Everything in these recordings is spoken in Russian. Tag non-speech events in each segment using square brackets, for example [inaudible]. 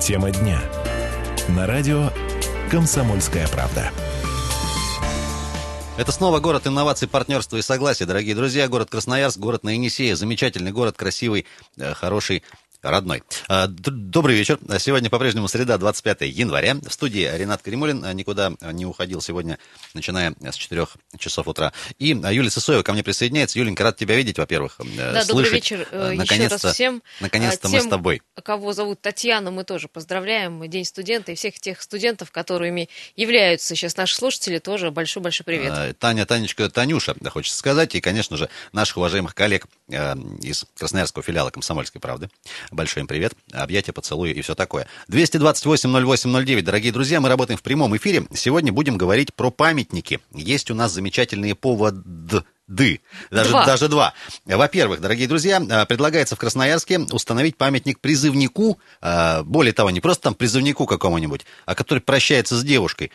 Тема дня. На радио «Комсомольская правда». Это снова город инноваций, партнерства и согласия, дорогие друзья. Город Красноярск, город на Енисее. Замечательный город, красивый, э, хороший, родной. А, добрый вечер. Сегодня по-прежнему среда, 25 января. В студии Ренат Каримулин а, никуда не уходил сегодня, начиная с 4 часов утра. И а, Юлия Сысоева ко мне присоединяется. Юленька, рад тебя видеть, во-первых. Э, да, слышать. добрый вечер наконец-то, еще раз всем. Наконец-то мы с тобой. кого зовут Татьяна, мы тоже поздравляем. День студента и всех тех студентов, которыми являются сейчас наши слушатели, тоже большой-большой привет. Таня, Танечка, Танюша, хочется сказать. И, конечно же, наших уважаемых коллег э, из Красноярского филиала «Комсомольской правды». Большой им привет, объятия, поцелуи и все такое. 228-08-09, дорогие друзья, мы работаем в прямом эфире. Сегодня будем говорить про памятники. Есть у нас замечательные поводы ды. Даже два. даже два. Во-первых, дорогие друзья, э, предлагается в Красноярске установить памятник призывнику. Э, более того, не просто там призывнику какому-нибудь, а который прощается с девушкой.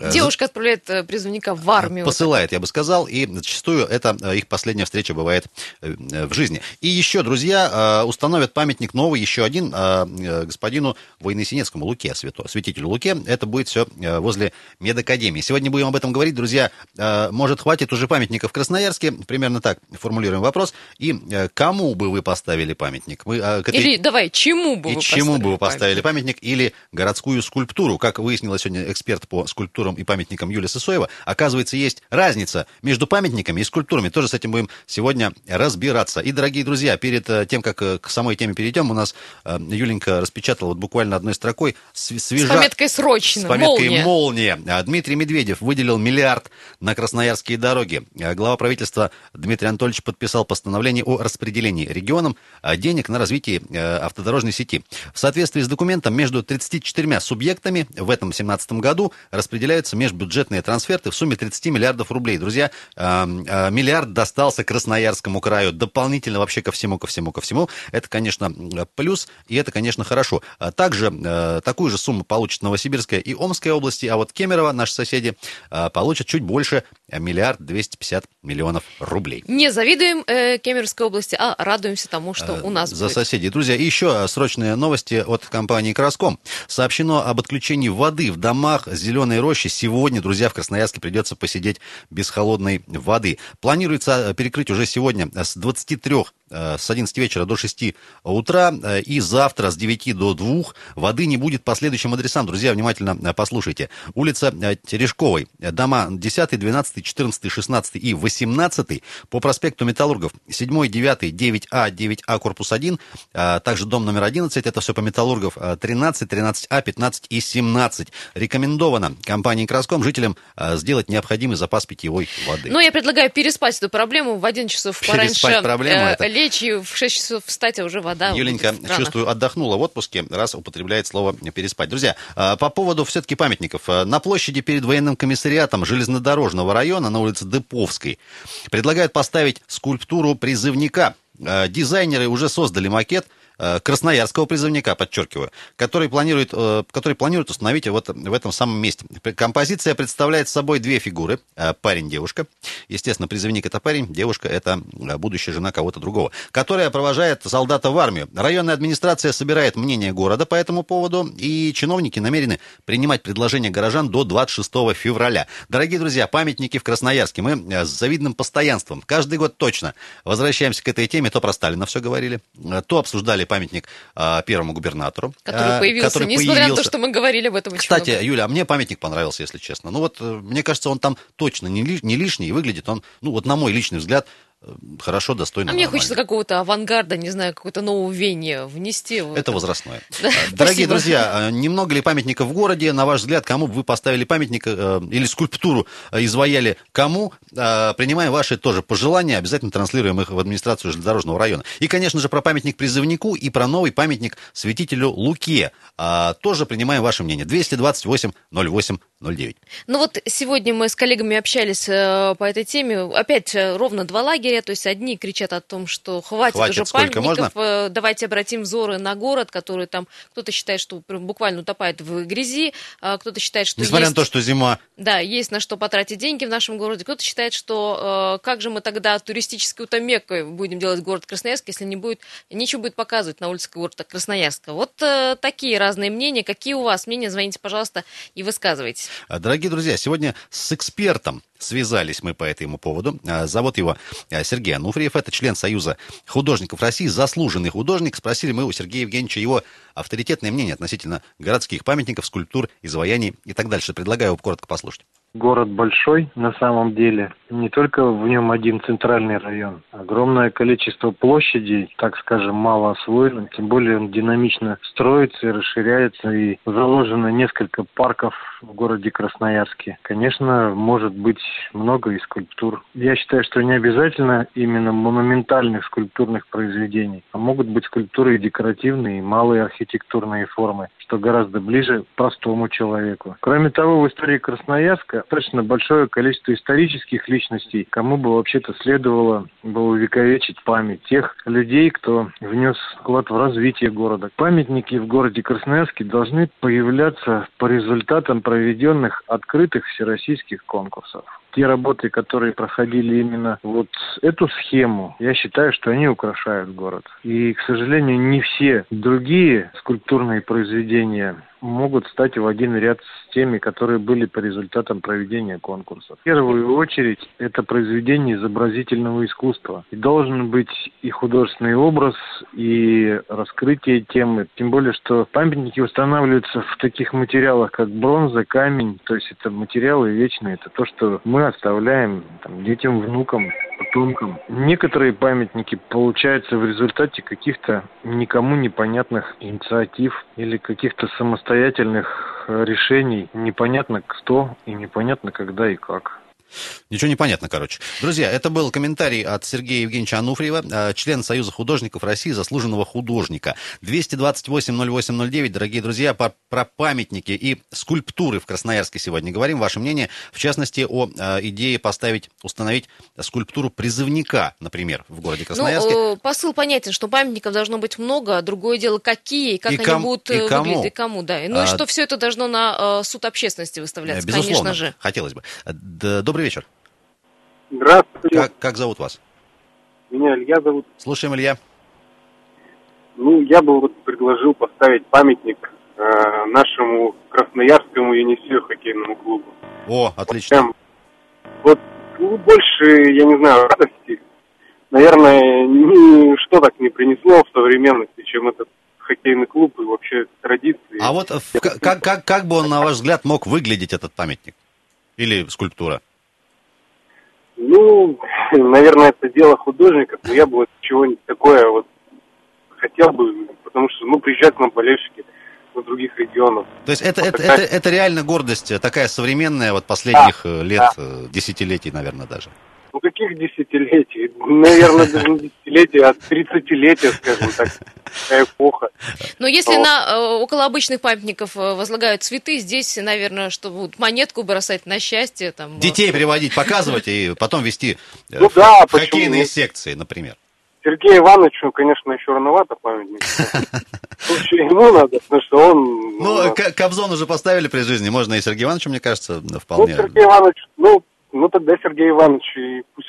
Э, Девушка отправляет призывника в армию. Посылает, я бы сказал, и зачастую это их последняя встреча бывает в жизни. И еще, друзья, установят памятник новый, еще один господину Военносинецкому Луке, святителю Луке. Это будет все возле медакадемии. Сегодня будем об этом говорить, друзья. Может, хватит уже памятников в Красноярске, Красноярске. Примерно так формулируем вопрос. И э, кому бы вы поставили памятник? Мы, э, этой... Или давай, чему бы и вы чему бы вы поставили памятник? памятник? Или городскую скульптуру? Как выяснила сегодня эксперт по скульптурам и памятникам Юлия Сысоева, оказывается, есть разница между памятниками и скульптурами. Тоже с этим будем сегодня разбираться. И, дорогие друзья, перед э, тем, как к самой теме перейдем, у нас Юленька распечатала вот буквально одной строкой свежа... С пометкой «Срочно», С пометкой «Молния». «Молния». Дмитрий Медведев выделил миллиард на красноярские дороги. Глава правительства правительства Дмитрий Анатольевич подписал постановление о распределении регионам а, денег на развитие э, автодорожной сети. В соответствии с документом между 34 субъектами в этом 2017 году распределяются межбюджетные трансферты в сумме 30 миллиардов рублей. Друзья, а, а, миллиард достался Красноярскому краю дополнительно вообще ко всему, ко всему, ко всему. Это, конечно, плюс, и это, конечно, хорошо. Также э, такую же сумму получат Новосибирская и Омская области, а вот Кемерово, наши соседи, получат чуть больше миллиард двести пятьдесят миллионов рублей. Не завидуем э, Кемеровской области, а радуемся тому, что э, у нас За будет. соседей. Друзья, еще срочные новости от компании «Краском». Сообщено об отключении воды в домах Зеленой рощи. Сегодня, друзья, в Красноярске придется посидеть без холодной воды. Планируется перекрыть уже сегодня с 23 Э, с 11 вечера до 6 утра э, и завтра с 9 до 2 воды не будет по следующим адресам. Друзья, внимательно э, послушайте. Улица Терешковой, дома 10, 12, 14, 16 и 18 по проспекту Металлургов 7, 9, 9А, 9А, корпус 1, также дом номер 11, это все по Металлургов 13, 13А, 15 и 17. Рекомендовано компанией Краском жителям сделать необходимый запас питьевой воды. Ну, я предлагаю переспать эту проблему в 11 часов пораньше. Переспать проблему это лечь и в 6 часов встать, а уже вода. Юленька, чувствую, отдохнула в отпуске, раз употребляет слово «переспать». Друзья, а, по поводу все-таки памятников. А, на площади перед военным комиссариатом железнодорожного района на улице Деповской предлагают поставить скульптуру призывника. А, дизайнеры уже создали макет – красноярского призывника, подчеркиваю, который планирует, э, который планирует установить вот в этом самом месте. Композиция представляет собой две фигуры. Э, Парень-девушка. Естественно, призывник это парень, девушка это будущая жена кого-то другого, которая провожает солдата в армию. Районная администрация собирает мнение города по этому поводу, и чиновники намерены принимать предложения горожан до 26 февраля. Дорогие друзья, памятники в Красноярске. Мы с завидным постоянством каждый год точно возвращаемся к этой теме. То про Сталина все говорили, то обсуждали памятник а, первому губернатору. Который а, появился, который несмотря появился. на то, что мы говорили об этом очень Кстати, много. Юля, а мне памятник понравился, если честно. Ну вот, э, мне кажется, он там точно не, не лишний, выглядит он, ну вот на мой личный взгляд, хорошо, достойно. А мне хочется какого-то авангарда, не знаю, какого-то нового веяния внести. Это возрастное. [laughs] Дорогие друзья, а, немного ли памятников в городе? На ваш взгляд, кому бы вы поставили памятник э, или скульптуру э, изваяли? Кому? А, принимаем ваши тоже пожелания, обязательно транслируем их в администрацию железнодорожного района. И, конечно же, про памятник призывнику и про новый памятник святителю Луке. А, тоже принимаем ваше мнение. 228 08 09. Ну вот сегодня мы с коллегами общались э, по этой теме. Опять ровно два лагеря лагеря. То есть одни кричат о том, что хватит, Хватит, уже памятников, можно? э, давайте обратим взоры на город, который там кто-то считает, что буквально утопает в грязи, а кто-то считает, что Несмотря есть... на то, что зима. Да, есть на что потратить деньги в нашем городе. Кто-то считает, что э, как же мы тогда туристической утомекой будем делать город Красноярск, если не будет, нечего будет показывать на улице города Красноярска. Вот э, такие разные мнения. Какие у вас мнения? Звоните, пожалуйста, и высказывайтесь. Дорогие друзья, сегодня с экспертом связались мы по этому поводу. Зовут его Сергей Ануфриев, это член Союза художников России, заслуженный художник. Спросили мы у Сергея Евгеньевича его авторитетное мнение относительно городских памятников, скульптур, изваяний и так дальше. Предлагаю коротко послушать. Город большой на самом деле. Не только в нем один центральный район. Огромное количество площадей, так скажем, мало освоено. Тем более он динамично строится и расширяется. И заложено несколько парков в городе Красноярске. Конечно, может быть много и скульптур. Я считаю, что не обязательно именно монументальных скульптурных произведений, а могут быть скульптуры и декоративные, и малые архитектурные формы, что гораздо ближе простому человеку. Кроме того, в истории Красноярска достаточно большое количество исторических личностей, кому бы вообще-то следовало бы увековечить память тех людей, кто внес вклад в развитие города. Памятники в городе Красноярске должны появляться по результатам проведенных открытых всероссийских конкурсов те работы, которые проходили именно вот эту схему, я считаю, что они украшают город. И, к сожалению, не все другие скульптурные произведения могут стать в один ряд с теми, которые были по результатам проведения конкурсов. В первую очередь, это произведение изобразительного искусства. И должен быть и художественный образ, и раскрытие темы. Тем более, что памятники устанавливаются в таких материалах, как бронза, камень. То есть это материалы вечные. Это то, что мы оставляем там, детям, внукам, потомкам. Некоторые памятники получаются в результате каких-то никому непонятных инициатив или каких-то самостоятельных э, решений. Непонятно кто и непонятно когда и как. Ничего не понятно, короче. Друзья, это был комментарий от Сергея Евгеньевича Ануфриева, э, член Союза художников России, заслуженного художника. 228-08-09, дорогие друзья, по- про памятники и скульптуры в Красноярске сегодня говорим. Ваше мнение, в частности, о э, идее поставить, установить скульптуру призывника, например, в городе Красноярске. Ну, э, посыл понятен, что памятников должно быть много, а другое дело, какие, как И они ком- будут и кому. выглядеть, и кому, да. Ну А, и что все это должно на э, суд общественности выставляться, Безусловно, конечно же. хотелось бы. Э, д- Добрый вечер. Здравствуйте, Как, как зовут вас? меня Илья зовут. Слушаем, Илья. Ну, я бы вот предложил поставить памятник э, нашему красноярскому Енисею хоккейному клубу. О, отлично. Прям, вот ну, больше, я не знаю, радости, наверное, ничто так не принесло в современности, чем этот хоккейный клуб и вообще традиции. А вот в- как, как, как бы он, на ваш взгляд, мог выглядеть этот памятник? Или скульптура? Ну, [laughs] наверное, это дело художника, но я бы вот чего-нибудь такое вот хотел бы, потому что, ну, приезжают к нам болельщики из других регионов. То есть это, Вот это, такая- это, это реально гордость, такая современная, вот последних э, лет, э, десятилетий, наверное, даже. Ну, каких десятилетий? Наверное, даже не десятилетия, а тридцатилетия, скажем так. Такая эпоха. Но если Вот. на э, около обычных памятников э, возлагают цветы, здесь, наверное, что будут монетку бросать на счастье. Там, э, Детей приводить, показывать и потом вести Ну в, да, в хоккейные нет? секции, например. Сергею Ивановичу, конечно, еще рановато памятник. [laughs] Лучше ему надо, потому что он... Ну, ну, Кобзон уже поставили при жизни, можно и Сергею Ивановичу, мне кажется, ну, вполне. Сергей Иванович, ну, ну, тогда Сергей Иванович и пусть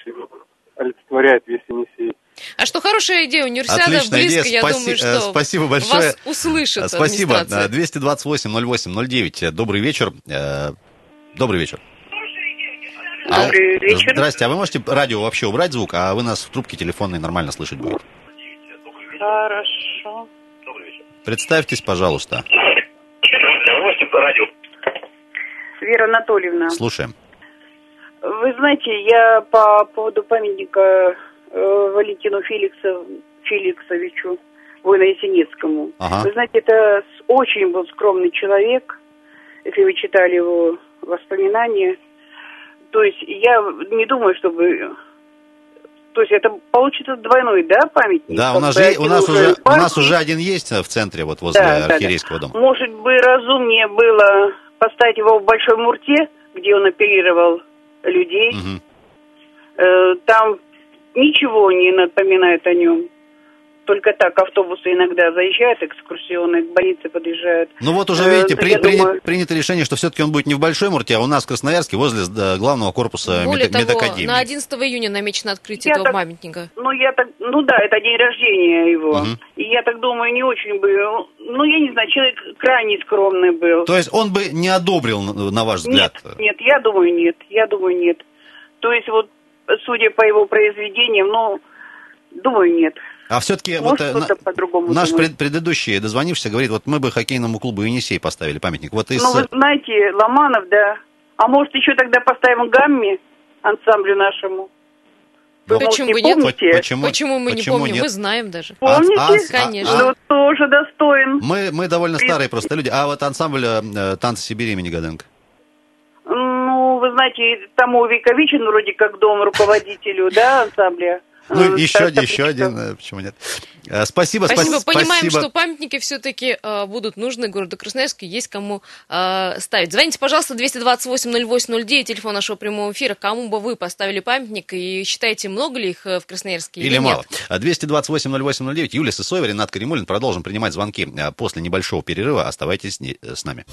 олицетворяет весь Енисей. А что хорошая идея, универсиада Отличная близко, идея, я спаси- думаю, э, что спасибо большое. вас услышат Спасибо. администрация. 228-08-09. Добрый вечер. Э, Добрый вечер. А- Добрый вечер. Здрасте. А вы можете радио вообще убрать звук, а вы нас в трубке телефонной нормально слышать будет? Хорошо. Представьтесь, пожалуйста. Вера Анатольевна, Слушаем. Вы знаете, я по поводу памятника э, Валентину Феликса, Феликсовичу Воино-Ясенецкому. Ага. Вы знаете, это очень был скромный человек, если вы читали его воспоминания. То есть я не думаю, чтобы... То есть это получится двойной, да, памятник? Да, у нас, же, у, нас уже, у нас уже один есть в центре, вот возле Да, да, да. архиерейского дома. Может быть, разумнее было поставить его в Большой Мурте, где он оперировал людей. Э, Там ничего не напоминает о нем. Только так автобусы иногда заезжают, экскурсионные, к больнице подъезжают. Ну вот уже, Э, видите, при- при- думаю- принято решение, что все-таки он будет не в Большой Мурте, а у нас в Красноярске, возле главного корпуса Более мед- того, медакадемии. на 11 июня намечено открытие Я этого так- памятника. Ну, я так, ну да, это день рождения его. Мгм. И я так думаю, не очень бы, ну, я не знаю, человек крайне скромный был. То есть он бы не одобрил, на на ваш взгляд? Нет, нет, я думаю, нет, я думаю, нет. То есть вот, судя по его произведениям, ну, думаю, нет. А все-таки вот Может, э, на- наш пред- предыдущий дозвонившийся говорит, вот мы бы хоккейному клубу Енисей поставили памятник. Вот из... Ну, вы знаете, Ломанов, да. А может, еще тогда поставим гамме ансамблю нашему? Вы, Ну, может, Почему не бы нет? помните? Почему, Почему мы не почему помним? нет? Мы знаем даже. А- Помните? а- Конечно. Ну, тоже достоин. Мы, мы довольно При- старые просто люди. А вот ансамбль э, «Танцы Сибири» имени Гаденко? Ну, вы знаете, тому увековечен вроде как дом руководителю, да, ансамбля? Ну, Э, еще, один, еще один, э, почему нет? Э, Спасибо, Спасибо. спа- Понимаем, спасибо. что памятники все-таки будут нужны городу Красноярске, есть кому э, ставить. Звоните, пожалуйста, 228-08-09, телефон нашего прямого эфира. Кому бы вы поставили памятник и считаете, много ли их э, в Красноярске или, Или нет? мало. 228-08-09. Юлия Сысоева, Ренат Каримулин. Продолжим принимать звонки э, после небольшого перерыва. Оставайтесь э, с нами.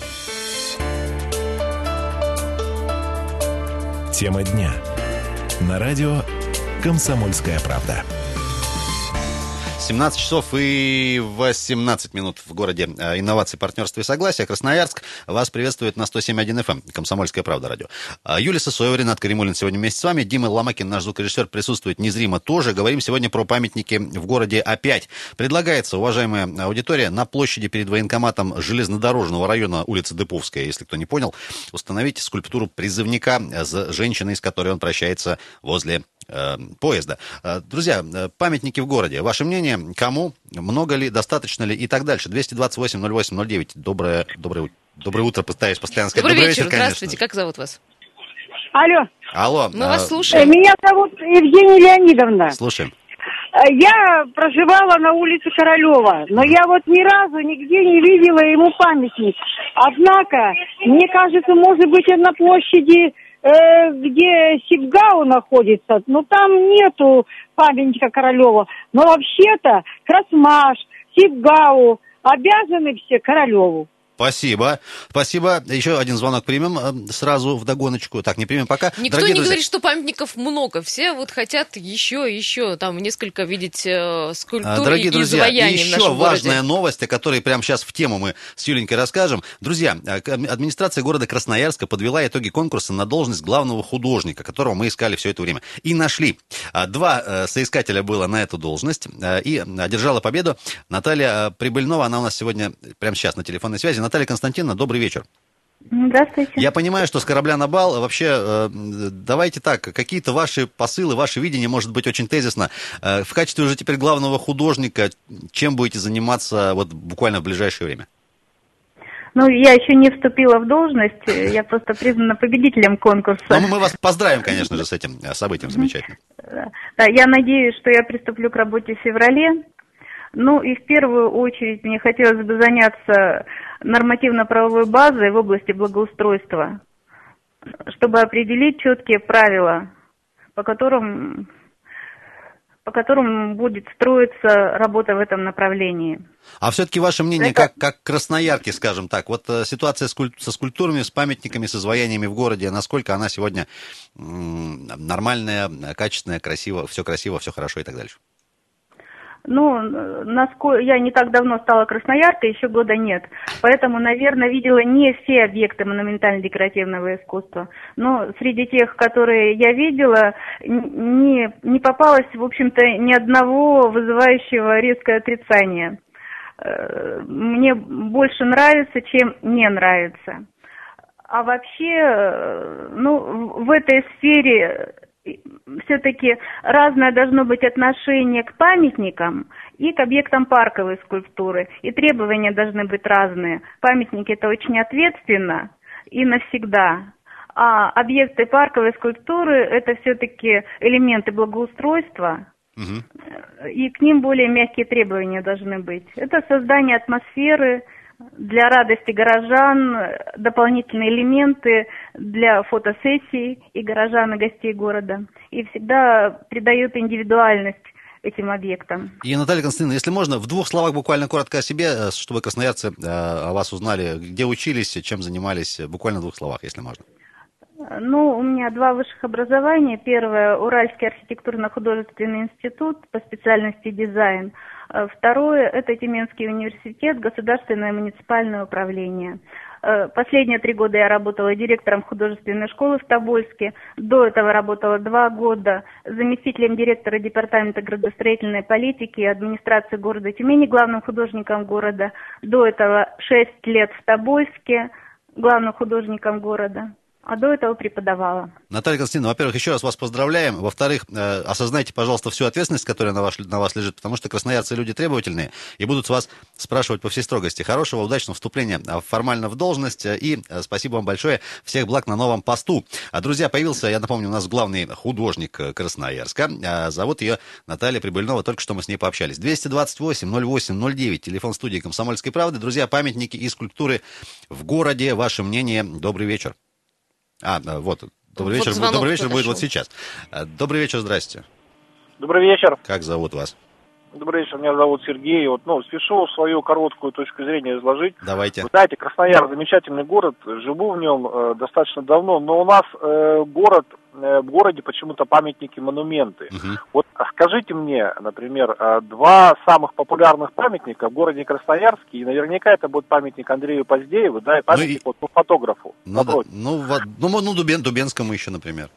Тема дня. На радио «Комсомольская правда». 17 часов и 18 минут в городе э, инноваций, партнерства и согласия. Красноярск вас приветствует на 107.1 FM. эм. Комсомольская правда радио. А, Юлия Сысоева, Ренат Каримулин сегодня вместе с вами. Дима Ломакин, наш звукорежиссер, присутствует незримо тоже. Говорим сегодня про памятники в городе опять. Предлагается, уважаемая аудитория, на площади перед военкоматом железнодорожного района улицы Деповская, если кто не понял, установить скульптуру призывника с женщиной, с которой он прощается возле э, поезда. Э, Друзья, э, памятники в городе. Ваше мнение, кому, много ли, достаточно ли и так дальше. 228-08-09. Доброе, доброе, доброе утро, пытаюсь постоянно сказать. Добрый вечер, конечно. здравствуйте, как зовут вас? Алло, Алло. Мы э, вас э, слушаем. меня зовут Евгения Леонидовна. Слушаем. Э, Я проживала на улице Королева, но я вот ни разу нигде не видела ему памятник. Однако, мне кажется, может быть, на площади, э, где Сибгау находится, но там нету памятника Королева. Но вообще-то Красмаш, Сибгау обязаны все Королеву. Спасибо. Спасибо. Еще один звонок примем э, сразу в догоночку. Так, не примем пока. Никто Дорогие не друзья, говорит, что памятников много. Все вот хотят еще, еще, там несколько видеть э, скульптур А, Дорогие и друзья, в еще важная городе. новость, о которой прямо сейчас в тему мы с Юленькой расскажем. Друзья, к- администрация города Красноярска подвела итоги конкурса на должность главного художника, которого мы искали все это время. И нашли. А, Два э, соискателя было на эту должность. э, И одержала победу Наталья э, Прибыльнова. Она у нас сегодня прямо сейчас на телефонной связи. Наталья Константиновна, добрый вечер. Здравствуйте. Я понимаю, что с корабля на бал. Вообще, э, давайте так, какие-то ваши посылы, ваше видение, может быть, очень тезисно. Э, В качестве уже теперь главного художника, чем будете заниматься вот буквально в ближайшее время? Ну, я еще не вступила в должность, э, я просто признана победителем конкурса. Ну, мы вас поздравим, конечно же, с этим событием замечательным. Да, я надеюсь, что я приступлю к работе в феврале. Ну и в первую очередь мне хотелось бы заняться нормативно-правовой базой в области благоустройства, чтобы определить четкие правила, по которым, по которым будет строиться работа в этом направлении. А все-таки ваше мнение, Это- как, как красноярки, скажем так, вот э, ситуация с куль- со скульптурами, с памятниками, с изваяниями в городе, насколько она сегодня нормальная, качественная, красиво, все красиво, все хорошо и так дальше? Ну, насколько я не так давно стала краснояркой, еще года нет. Поэтому, наверное, видела не все объекты монументально-декоративного искусства. Но среди тех, которые я видела, не, не попалось, в общем-то, ни одного вызывающего резкое отрицание. Э, Мне больше нравится, чем не нравится. А вообще, э, ну, в этой сфере все-таки разное должно быть отношение к памятникам и к объектам парковой скульптуры. И требования должны быть разные. Памятники это очень ответственно и навсегда. А объекты парковой скульптуры это все-таки элементы благоустройства, Мгм. и к ним более мягкие требования должны быть. Это создание атмосферы, для радости горожан, дополнительные элементы для фотосессий и горожан, и гостей города. И всегда придает индивидуальность этим объектам. И, Наталья Константиновна, если можно, в двух словах буквально коротко о себе, э, чтобы красноярцы э, о вас узнали, где учились, чем занимались, буквально в двух словах, если можно. Ну, у меня два высших образования. Первое – Уральский архитектурно-художественный институт по специальности дизайн. Э, второе – это Тюменский университет, государственное муниципальное управление. Э, последние три года я работала директором художественной школы в Тобольске. До этого работала два года заместителем директора департамента градостроительной политики и администрации города Тюмени, главным художником города. До этого шесть лет в Тобольске, главным художником города а до этого преподавала. Наталья Константиновна, во-первых, еще раз вас поздравляем. Во-вторых, э, осознайте, пожалуйста, всю ответственность, которая на, ваш, на вас лежит, потому что красноярцы люди требовательные и будут с вас спрашивать по всей строгости. Хорошего, удачного вступления э, формально в должность э, и э, спасибо вам большое. Всех благ на новом посту. А, друзья, появился, я напомню, у нас главный художник Красноярска. А, зовут ее Наталья Прибыльнова, только что мы с ней пообщались. 228 08 09, телефон студии «Комсомольской правды». Друзья, памятники и скульптуры в городе. Ваше мнение. Добрый вечер. А, вот, добрый Вот вечер, звонок добрый вечер подошел. будет вот сейчас. А, Добрый вечер, здрасте. Добрый вечер. Как зовут вас? Добрый вечер, меня зовут Сергей. Вот, ну, спешу свою короткую точку зрения изложить. Давайте. Вы знаете, Краснояр замечательный город, живу в нем э, достаточно давно, но у нас э, город, э, в городе почему-то памятники, монументы. Мгм. Вот скажите мне, например, э, два самых популярных памятника в городе Красноярске, и наверняка это будет памятник Андрею Поздееву, да, и памятник и- вот, ну, фотографу. Ну, да, ну, во- ну, ну, Дубен, Дубенскому еще, например.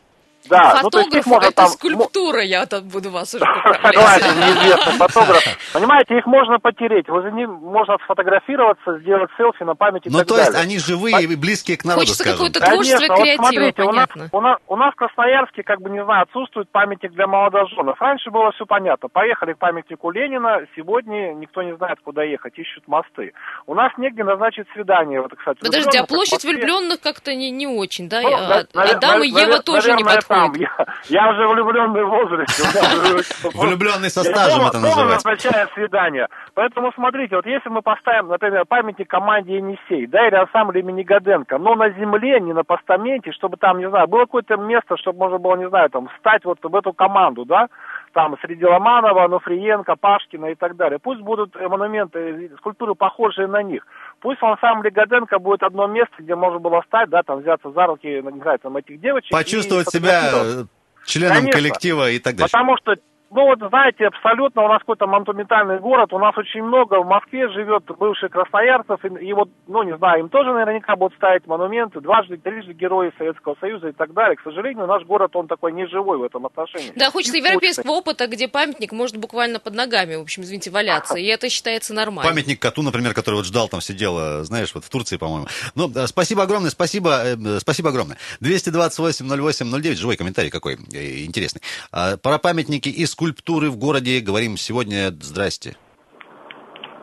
Да, ну, то есть их Фотограф, можно это там... скульптура, я тут буду вас уже Согласен, неизвестный [laughs] фотограф. Понимаете, их можно потереть. Возле них можно сфотографироваться, сделать селфи на память и Ну, так то есть далее. они живые и близкие к народу, Хочется какое-то творчество Конечно, вот креатива, смотрите, у нас, понятно. у, нас, у нас в Красноярске, как бы, не знаю, отсутствует памятник для молодоженов. Раньше было все понятно. Поехали к памятнику Ленина, сегодня никто не знает, куда ехать, ищут мосты. У нас негде назначить свидание. Вот, кстати, Подождите, а площадь влюбленных как-то не, не очень, да? Ну, а, на- и навер- Ева тоже не наверное, там. подходят. Я, я уже влюбленный в возрасте. [laughs] Влюбленный со стажем это называется. назначаю свидание. Поэтому смотрите, вот если мы поставим, например, памятник команде Енисей, да, или ансамбль имени Гаденко, но на земле, не на постаменте, чтобы там, не знаю, было какое-то место, чтобы можно было, не знаю, там, встать вот в эту команду, да, там, среди Ломанова, Нуфриенко, Пашкина и так далее. Пусть будут монументы, скульптуры, похожие на них. Пусть в ансамбле Гаденко будет одно место, где можно было встать, да, там, взяться за руки, не знаю, там, этих девочек. Почувствовать и себя э, членом Конечно. коллектива и так дальше. Потому что, ну вот знаете, абсолютно у нас какой-то монументальный город, у нас очень много в Москве живет бывших красноярцев, и, и вот, ну не знаю, им тоже наверняка будут ставить монументы, дважды, трижды герои Советского Союза и так далее. К сожалению, наш город, он такой неживой в этом отношении. Да, хочется И европейского опыта, где памятник может буквально под ногами, в общем, извините, валяться. И это считается нормально. Памятник коту, например, который вот ждал, там сидел, знаешь, вот в Турции, по-моему. Ну, спасибо огромное, спасибо, э, э, спасибо огромное. 228-08-09, живой комментарий какой э, интересный. А, Про памятники и скульптуры в городе говорим сегодня. Здрасте.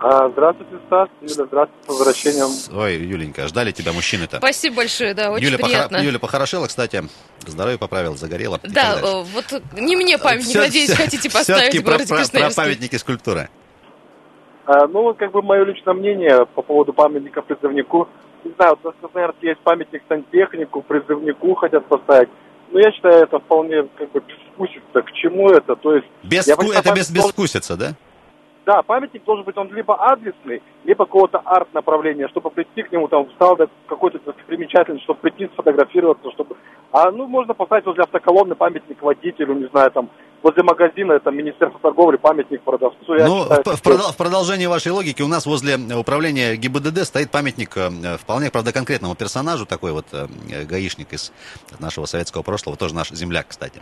А, здравствуйте, Стас. Юля, здравствуйте, с возвращением. Ой, Юленька, ждали тебя мужчины-то. Спасибо большое, да, очень Юля, приятно. Юля похорошела, кстати, здоровье поправила, загорела. Да, э, вот не мне памятник, Всё- надеюсь, всё- хотите поставить в городе про, про- про памятники скульптуры. А, ну, вот как бы мое личное мнение по поводу памятника призывнику. Не знаю, вот у нас Красноярске есть памятник сантехнику, призывнику хотят поставить. Но я считаю, это вполне как бы безвкусица. К чему это? То есть, Без, Я это без, безвкусица, да? Да, памятник должен быть он либо адресный, либо какого-то арт-направления, чтобы прийти к нему, там, встал какой-то достопримечательный, чтобы прийти сфотографироваться, чтобы... А, ну, можно поставить возле автоколонны памятник водителю, не знаю, там, возле магазина, это Министерство торговли, памятник продавцу. Я Ну, считаю, в, в что- продол- в продолжение вашей логики, у нас возле управления ГИБДД стоит памятник э, вполне, правда, конкретному персонажу, такой вот э, гаишник из нашего советского прошлого, тоже наш земляк, кстати.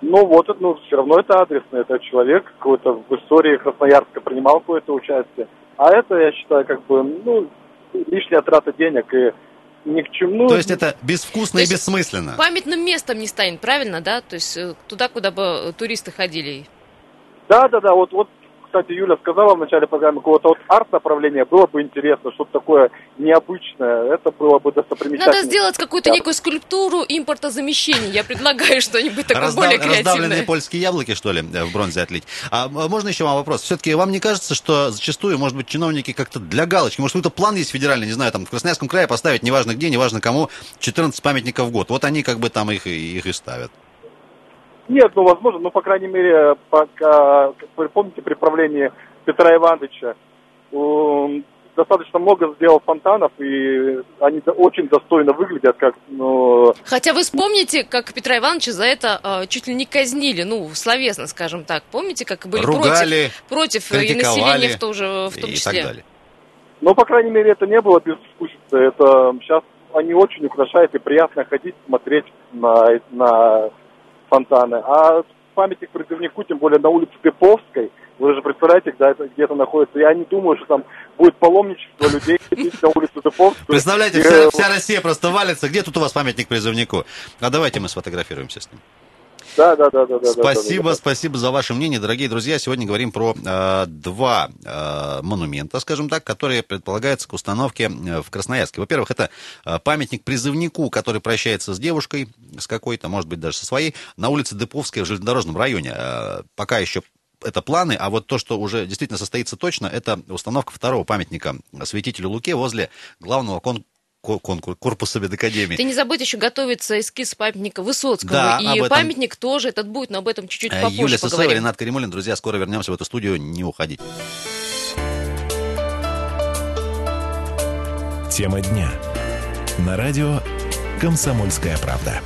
Ну вот, это, ну, все равно это адресно, это человек какой-то в истории Красноярска принимал какое-то участие. А это, я считаю, как бы, ну, лишняя трата денег и ни к чему. Ну, То есть это безвкусно То и бессмысленно. Памятным местом не станет, правильно, да? То есть э, туда, куда бы туристы ходили. Да, да, да, вот, вот кстати, Юля сказала в начале программы, какого-то вот арт-направления было бы интересно, что-то такое необычное, это было бы достопримечательно. Надо сделать какую-то некую скульптуру импортозамещения. Я предлагаю что-нибудь такое Раздав- более Раздавленные креативное. польские яблоки, что ли, э, в бронзе отлить. А можно еще вам вопрос? Все-таки вам не кажется, что зачастую, может быть, чиновники как-то для галочки, может, какой-то план есть федеральный, не знаю, там, в Красноярском крае поставить, неважно где, неважно кому, 14 памятников в год. Вот они как бы там их, их и ставят. Нет, ну, возможно, ну, по крайней мере, пока, как вы помните, при правлении Петра Ивановича он достаточно много сделал фонтанов, и они очень достойно выглядят, как, ну, Хотя вы вспомните, как Петра Ивановича за это э, чуть ли не казнили, ну, словесно, скажем так. Помните, как были Ругали, против, против э, и населения в, том же, в том и числе? так далее. Но, по крайней мере, это не было безвкусица. Это сейчас они очень украшают и приятно ходить, смотреть на, на фонтаны. А памятник призывнику, тем более на улице Деповской, вы же представляете, где это, где это находится. Я не думаю, что там будет паломничество людей на улицу Деповскую. Представляете, вся, э, вся Россия просто валится. Где тут у вас памятник призывнику? А давайте мы сфотографируемся с ним. Да, да, да, да. Спасибо, да, да, да. спасибо за ваше мнение, дорогие друзья. Сегодня говорим про э, два э, монумента, скажем так, которые предполагаются к установке э, в Красноярске. Во-первых, это э, памятник призывнику, который прощается с девушкой, с какой-то, может быть, даже со своей, на улице Деповская в железнодорожном районе. Э, пока еще это планы, а вот то, что уже действительно состоится точно, это установка второго памятника святителю Луке возле главного кон- ко- конкур- корпуса медакадемии. Ты не забудь еще готовится эскиз памятника Высоцкому. Да, и этом- памятник тоже этот будет, но об этом чуть-чуть Э, попозже Юлия Сысоева, поговорим. Ренат Каримулин. Друзья, скоро вернемся в эту студию, не уходите. Тема дня. На радио «Комсомольская правда».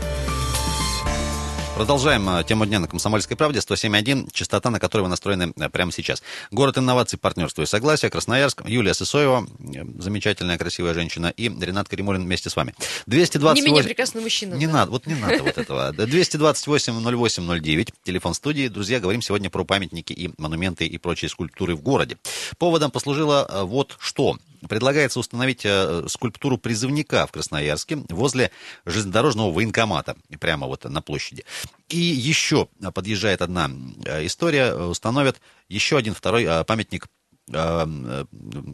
Продолжаем э, тему дня на «Комсомольской правде». 107.1, частота, на которой вы настроены э, прямо сейчас. Город инноваций, партнерства и согласия, Красноярск. Юлия Сысоева, э, замечательная, красивая женщина, и Ренат Каримулин вместе с вами. 228... Не менее прекрасный мужчина. Не да. надо, вот не надо вот этого. 228-08-09, телефон студии. Друзья, говорим сегодня про памятники и монументы и прочие скульптуры в городе. Поводом послужило вот что. Предлагается установить э, скульптуру призывника в Красноярске возле железнодорожного военкомата, прямо вот на площади. И еще подъезжает одна э, история, э, установят еще один второй памятник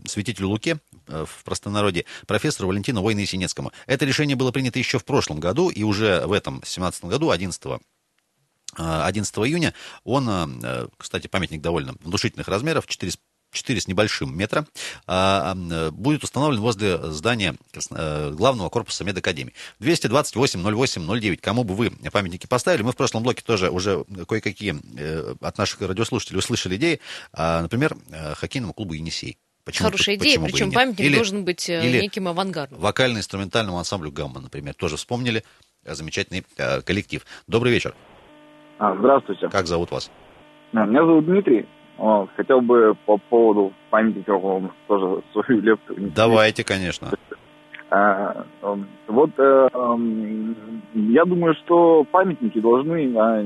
святителю Луке в простонародье, профессору Валентину Войны Синецкому. Это решение было принято еще в прошлом году, и уже в этом, 17 году, 11 э, 11 июня, он, кстати, памятник довольно внушительных размеров, 4 с 4 с небольшим метра, а, а, будет установлен возле здания э, главного корпуса медакадемии. 228-08-09. Кому бы вы памятники поставили? Мы в прошлом блоке тоже уже кое-какие э, от наших радиослушателей услышали идеи. А, Например, э, хоккейному клубу «Енисей». Почему- Хорошая идея, почему причем памятник Или должен быть э, или неким авангардом. Вокально-инструментальному ансамблю «Гамма», например, тоже вспомнили. Э, Замечательный э, коллектив. Добрый вечер. А, здравствуйте. Как зовут вас? А, Меня зовут Дмитрий. Хотел бы по поводу памятников вам тоже свою лепту. Давайте, конечно. А, эм, вот эм, я думаю, что памятники должны а,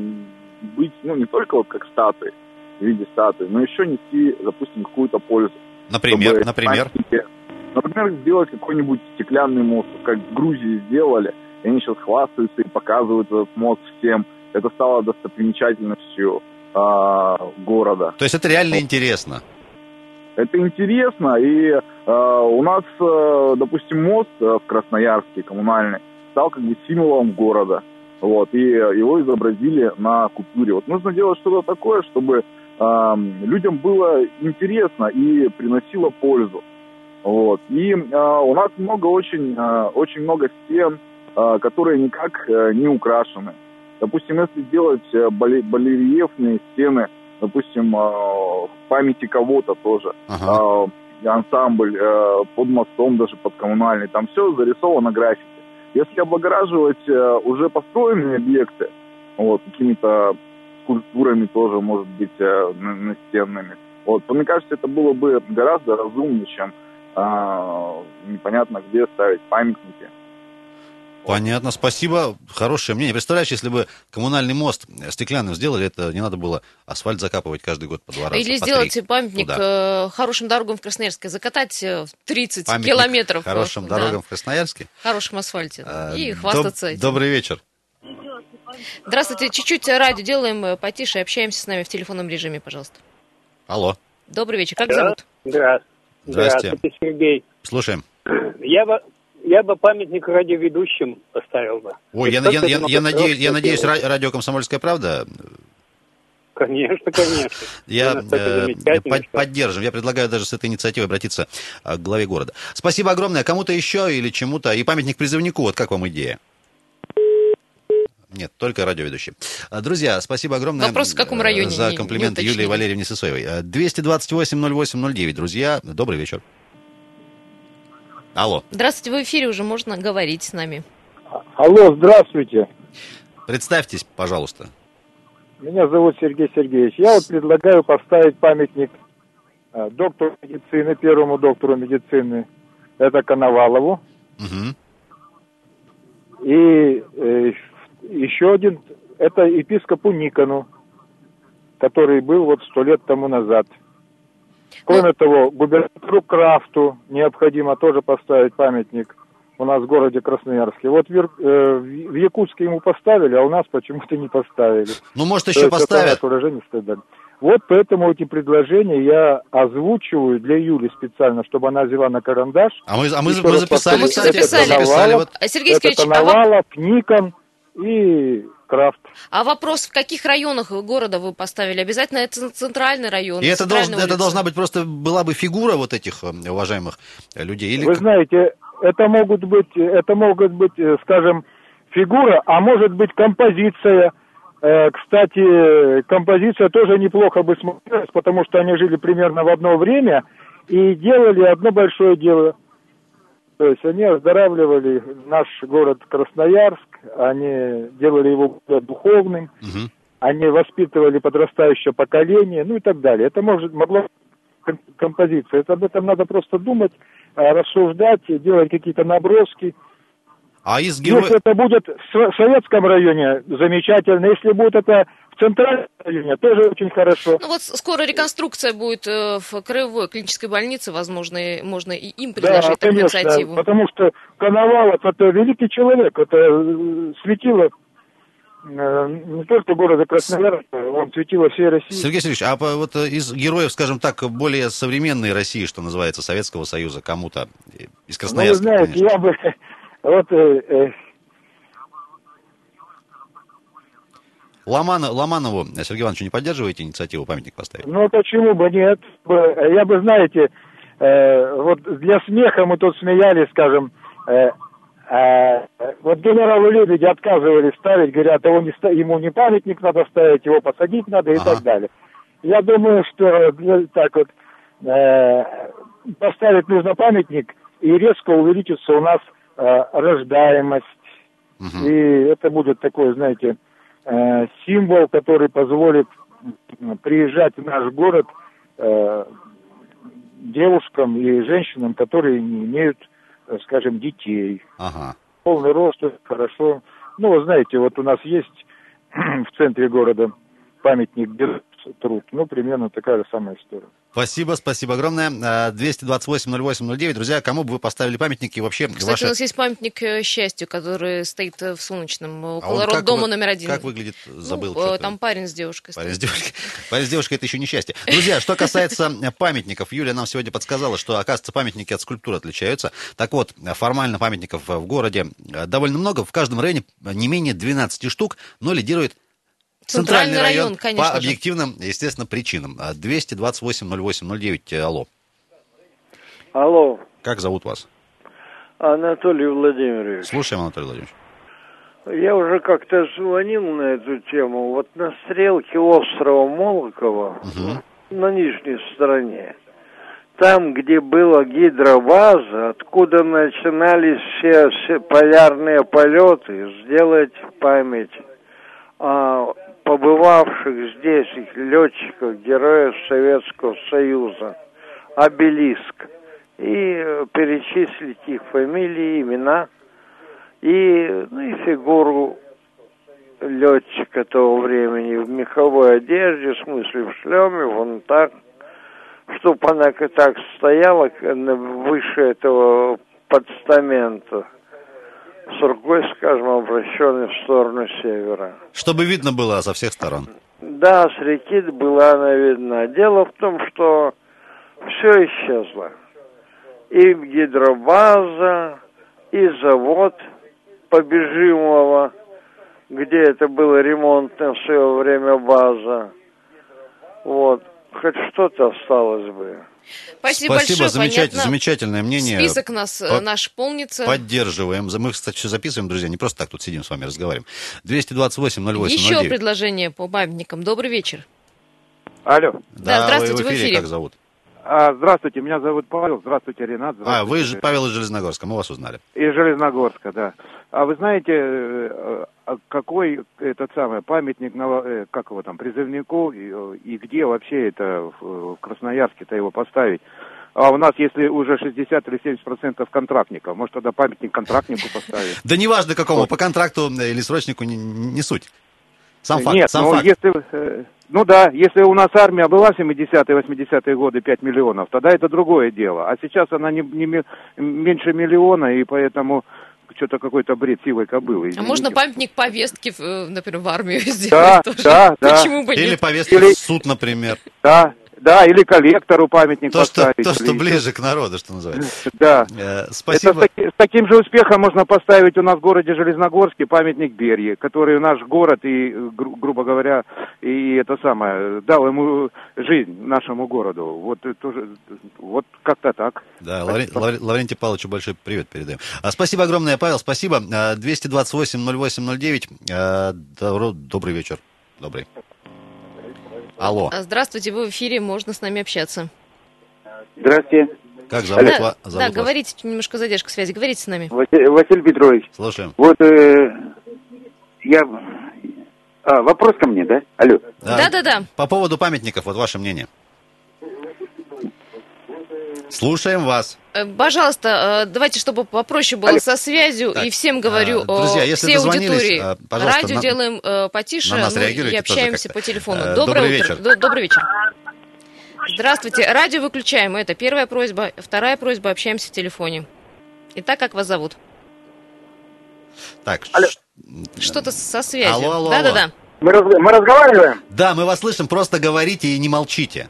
быть, ну, не только вот как статуи, в виде статуи, но еще нести, допустим, какую-то пользу. Например, например. памятники- например, сделать какой-нибудь стеклянный мост, как в Грузии сделали. И они сейчас хвастаются и показывают этот мост всем. Это стало достопримечательностью а, города. То есть это реально интересно. Это интересно, и э, у нас, э, допустим, мост э, в Красноярске коммунальный стал как бы символом города. Вот, и его изобразили на купюре. Вот нужно делать что-то такое, чтобы э, людям было интересно и приносило пользу. Вот. И э, у нас много очень, э, очень много стен, э, которые никак э, не украшены. Допустим, если сделать э, бале- барельефные стены, допустим, э, в памяти кого-то тоже, Ага. э, ансамбль э, под мостом даже под коммунальный, там все зарисовано граффити. Если облагораживать уже построенные объекты, вот, какими-то скульптурами тоже, может быть, на- настенными, вот, то, мне кажется, это было бы гораздо разумнее, чем э, непонятно где ставить памятники. Понятно, спасибо. Хорошее мнение. Представляешь, если бы коммунальный мост стеклянным сделали, это не надо было асфальт закапывать каждый год по два раза. Или по сделать три. памятник Туда. э, хорошим дорогам в Красноярске, закатать э, в 30 Памятник километров. э, Хорошим да, дорогам в Красноярске. хорошем асфальте. А, и доб- хвастаться этим. Добрый вечер. Здравствуйте, чуть-чуть радио делаем э, потише, общаемся с нами в телефонном режиме, пожалуйста. Алло. Добрый вечер. Как зовут? Здравствуйте. Здравствуйте, Сергей. Слушаем. Я бы, я бы памятник радиоведущим поставил бы. Ой, я, я, я, я надеюсь, я надеюсь, радио «Комсомольская правда» Конечно, конечно. [laughs] Я э, под- поддержим. Я предлагаю даже с этой инициативой обратиться э, к главе города. Спасибо огромное. Кому-то еще или чему-то. И памятник призывнику. Вот как вам идея? Нет, только радиоведущий. А, Друзья, спасибо огромное Вопрос, в каком э, районе, за не- комплимент не Юлии. Валерьевне Сысоевой. Э, 228-08-09, друзья. Добрый вечер. Алло, Здравствуйте, в эфире уже можно говорить с нами. Алло, здравствуйте. представьтесь, пожалуйста. Меня зовут Сергей Сергеевич. Я вот предлагаю поставить памятник э, доктору медицины, первому доктору медицины, это Коновалову. Мгм. И э, еще один, это епископу Никону, который был вот сто лет тому назад. Кроме того, губернатору Крафту необходимо тоже поставить памятник у нас в городе Красноярске. Вот в, э, в Якутске ему поставили, а у нас почему-то не поставили. Ну, может, То еще это поставят. стыда. Вот поэтому эти предложения я озвучиваю для Юли специально, чтобы она взяла на карандаш. А мы, а мы, мы записали, кстати, это записали. записали вот А, Сергей это а, воп- Коновалов, Никон и Крафт. а вопрос, в каких районах города вы поставили? Обязательно это центральный район? И это, должен- это должна быть просто, была бы фигура вот этих э, уважаемых э, людей. Или Вы знаете, это могут быть, это могут быть, э, скажем, фигура, а может быть композиция. Кстати, композиция тоже неплохо бы смотрелась, потому что они жили примерно в одно время и делали одно большое дело. То есть они оздоравливали наш город Красноярск, они делали его духовным, Мгм. они воспитывали подрастающее поколение, ну и так далее. Это может могло ком- композиция. Это об этом надо просто думать, а, рассуждать, делать какие-то наброски. А из. Если это будет в Со- Советском районе, замечательно. Если будет это в Центральном районе, тоже очень хорошо. Ну вот скоро реконструкция будет э, в краевой клинической больнице, возможно, можно и им Да, предложить такую конечно, инициативу. потому что Коновалов это великий человек, это э, светило э, не только города Красноярска, он светило всей России. Сергей Сергеевич, а по- вот из героев, скажем так, более современной России, что называется, Советского Союза, кому-то из Ну, вы Красноярска, знаете, конечно. я бы [laughs] вот э, Ломана- Ломанову Сергей Иванович не поддерживаете инициативу памятник поставить? Ну, почему бы нет? Я бы, знаете, э, вот для смеха мы тут смеялись, скажем, э, э, вот генералу Лебеди отказывали ставить, говорят, его не ему не памятник надо ставить, его посадить надо и Ага. так далее. Я думаю, что для- так вот э, поставить нужно памятник, и резко увеличится у нас э, рождаемость, Мгм. и это будет такой, знаете, э, символ, который позволит приезжать в наш город э, девушкам и женщинам, которые не имеют, э, скажем, детей. Ага. Полный рост, хорошо. Ну, вы знаете, вот у нас есть [clears throat] в центре города памятник Герой труд. Ну, примерно такая же самая история. Спасибо, спасибо огромное. Э, 228-08-09. Друзья, кому бы вы поставили памятники? Вообще, Кстати, ваши... у нас есть памятник э, счастью, который стоит э, в Солнечном, э, А около как роддома вы- номер один. Как выглядит? Ну, Забыл. э, что-то. там парень с девушкой Парень с девушкой. Парень с девушкой это еще не счастье. Друзья, что касается э, памятников, Юлия нам сегодня подсказала, что, оказывается, памятники от скульптур отличаются. Так вот, э, формально памятников э, в городе э, довольно много. В каждом районе э, не менее 12 штук, но лидирует Центральный центральный район, район, конечно по же. объективным, естественно, причинам. А 228-08-09, э, алло. Алло, Как зовут вас? Анатолий Владимирович. Слушаем, Анатолий Владимирович. Я уже как-то звонил на эту тему. Вот на стрелке острова Молокова, на нижней стороне, там, где была гидробаза, откуда начинались все, все полярные полеты, сделать память о побывавших здесь летчиков, героев Советского Союза, обелиск, и э, перечислить их фамилии, имена, и, ну, и фигуру летчика того времени в меховой одежде, в смысле в шлеме, вон так, чтобы она так стояла выше этого подстамента, с рукой, скажем, обращенной в сторону севера. Чтобы видно было со всех сторон. вода с реки была наведена. Дело в том, что все исчезло. И гидробаза, и завод побежимого, где это было ремонтное в свое время база. Вот. Хоть что-то осталось бы. Спасибо, Спасибо, большое. замечатель- Понятно. замечательное мнение. Список нас э, По- наш полнится. Поддерживаем. Мы, кстати, все записываем, друзья, не просто так тут сидим с вами разговариваем. 228 08 Еще 09. предложение по памятникам. Добрый вечер. Алло. Да, здравствуйте, вы в эфире. Как зовут? А, здравствуйте, меня зовут Павел. Здравствуйте, Ренат. А, вы же Здравствуйте. Павел из Железногорска, мы вас узнали. Из Железногорска, да. А вы знаете, э, а какой этот самый памятник, э, как его там, призывнику, и, э, и где вообще это в Красноярске-то его поставить? А у нас, если уже 60 или 70 процентов контрактников, может тогда памятник контрактнику [laughs] поставить? Да неважно какому, по контракту или срочнику не суть. Сам факт, Нет, сам ну, факт. если, э, ну да, если у нас армия была в 70-е, 80-е годы 5 миллионов, тогда это другое дело. А сейчас она не, не меньше миллиона, и поэтому что-то какой-то бред сивой кобылы. А извините. можно памятник повестки, э, например, в армию [laughs] Да, сделать тоже? да, да. Почему бы Или нет? повестки Или- в суд, например. Да, да, или коллектору памятник То, что, поставить. то, что или- ближе к народу, что называется. Да. Э, Это Спасибо. с, таки- с таким же успехом можно поставить у нас в городе Железногорске памятник Берии, который наш город и, э, гру- грубо говоря, и это самое, дал ему жизнь нашему городу. Вот это тоже, вот как-то так. Да, Лавре- Лавре- Лаврентию Павловичу большой привет передаем. А, спасибо огромное, Павел, спасибо. А, 228-08-09. А, добро- добрый вечер. Добрый. Алло, А, Здравствуйте, вы в эфире, можно с нами общаться. Здравствуйте, как зовут, да, ва- да, зовут вас? говорите, немножко задержка связи, говорите с нами. Василий, Василий Петрович. Слушаем. Вот э, я... А, вопрос ко мне, да? Алло. Да-да-да. По поводу памятников, вот ваше мнение. Слушаем вас. Э, Пожалуйста, э, давайте, чтобы попроще было Алло. со связью, Так, и всем говорю, э, друзья, если всей аудитории, радио на- делаем потише, на нас ну, и общаемся по телефону. Доброе добрый утро. вечер. Добрый вечер. Здравствуйте. Радио выключаем. Это первая просьба. Вторая просьба. Общаемся в телефоне. Итак, как вас зовут? Так, Что-то со связью. Алло, алло, Да-да-да. алло. Мы, разговариваем? Да, мы вас слышим, просто говорите и не молчите.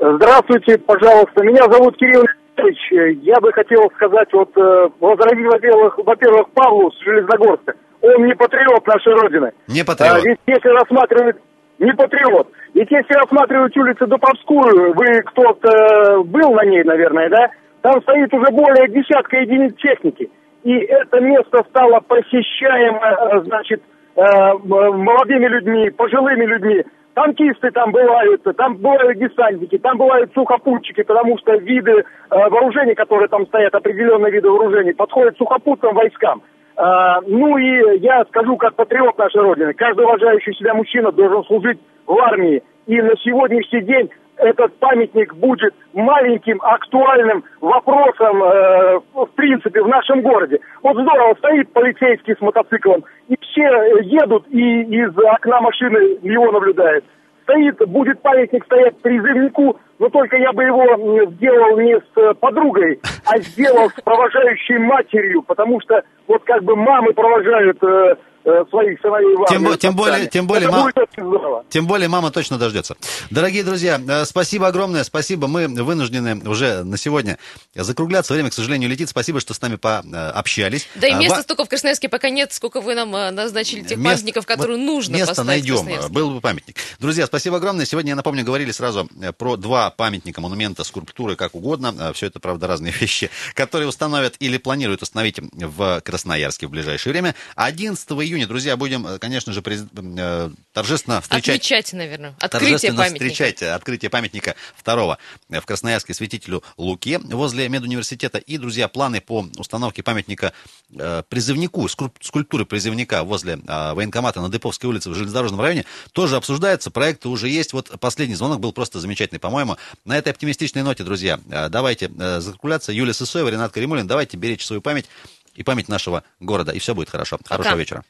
Здравствуйте, пожалуйста. Меня зовут Кирилл Николаевич. Я бы хотел сказать, вот, э, возразить, во-первых, во-первых, Павлу с Железногорска. Он не патриот нашей Родины. Не патриот. А, ведь если рассматривать... Не патриот. Ведь если рассматривать улицу Дуповскую, вы кто-то был на ней, наверное, да? Там стоит уже более десятка единиц техники. И это место стало посещаемо, э, значит, э, молодыми людьми, пожилыми людьми. Танкисты там бывают, там бывают десантники, там бывают сухопутчики, потому что виды э, вооружений, которые там стоят, определенные виды вооружений, подходят сухопутным войскам. А, ну и я скажу как патриот нашей Родины, каждый уважающий себя мужчина должен служить в армии. И на сегодняшний день этот памятник будет маленьким актуальным вопросом, э, в принципе, в нашем городе. Вот здорово, стоит полицейский с мотоциклом, и все едут, и из окна машины его наблюдают. Стоит, будет памятник стоять призывнику, но только я бы его сделал не с подругой, а сделал с провожающей матерью, потому что вот как бы мамы провожают э, своих сыновей в Тем, тем более, тем более, Это ма- будет. Тем более мама точно дождется. Дорогие друзья, э, спасибо огромное, спасибо. Мы вынуждены уже на сегодня закругляться. Время, к сожалению, летит. Спасибо, что с нами пообщались. Да и места ва- столько в Красноярске пока нет, сколько вы нам э, назначили тех Мест- памятников, которые вот нужно Место найдем, был бы памятник. Друзья, спасибо огромное. Сегодня, я напомню, говорили сразу э, про два памятника, монумента, скульптуры, как угодно. Все это, правда, разные [laughs] вещи, которые установят или планируют установить в Красноярске в ближайшее время. 11 июня, друзья, будем, э, конечно же, през- э, торжественно встречать Отмечать, наверное. Открытие Торжественно памятника. встречать открытие памятника второго в Красноярске святителю Луке возле медуниверситета. И, друзья, планы по установке памятника э, призывнику, скульп- скульптуры призывника возле э, военкомата на Деповской улице в железнодорожном районе тоже обсуждаются. Проекты уже есть. Вот последний звонок был просто замечательный, по-моему. На этой оптимистичной ноте, друзья, давайте закругляться. Юлия Сысоева, Ренат Каримулин, давайте беречь свою память и память нашего города. И все будет хорошо. Хорошего вечера.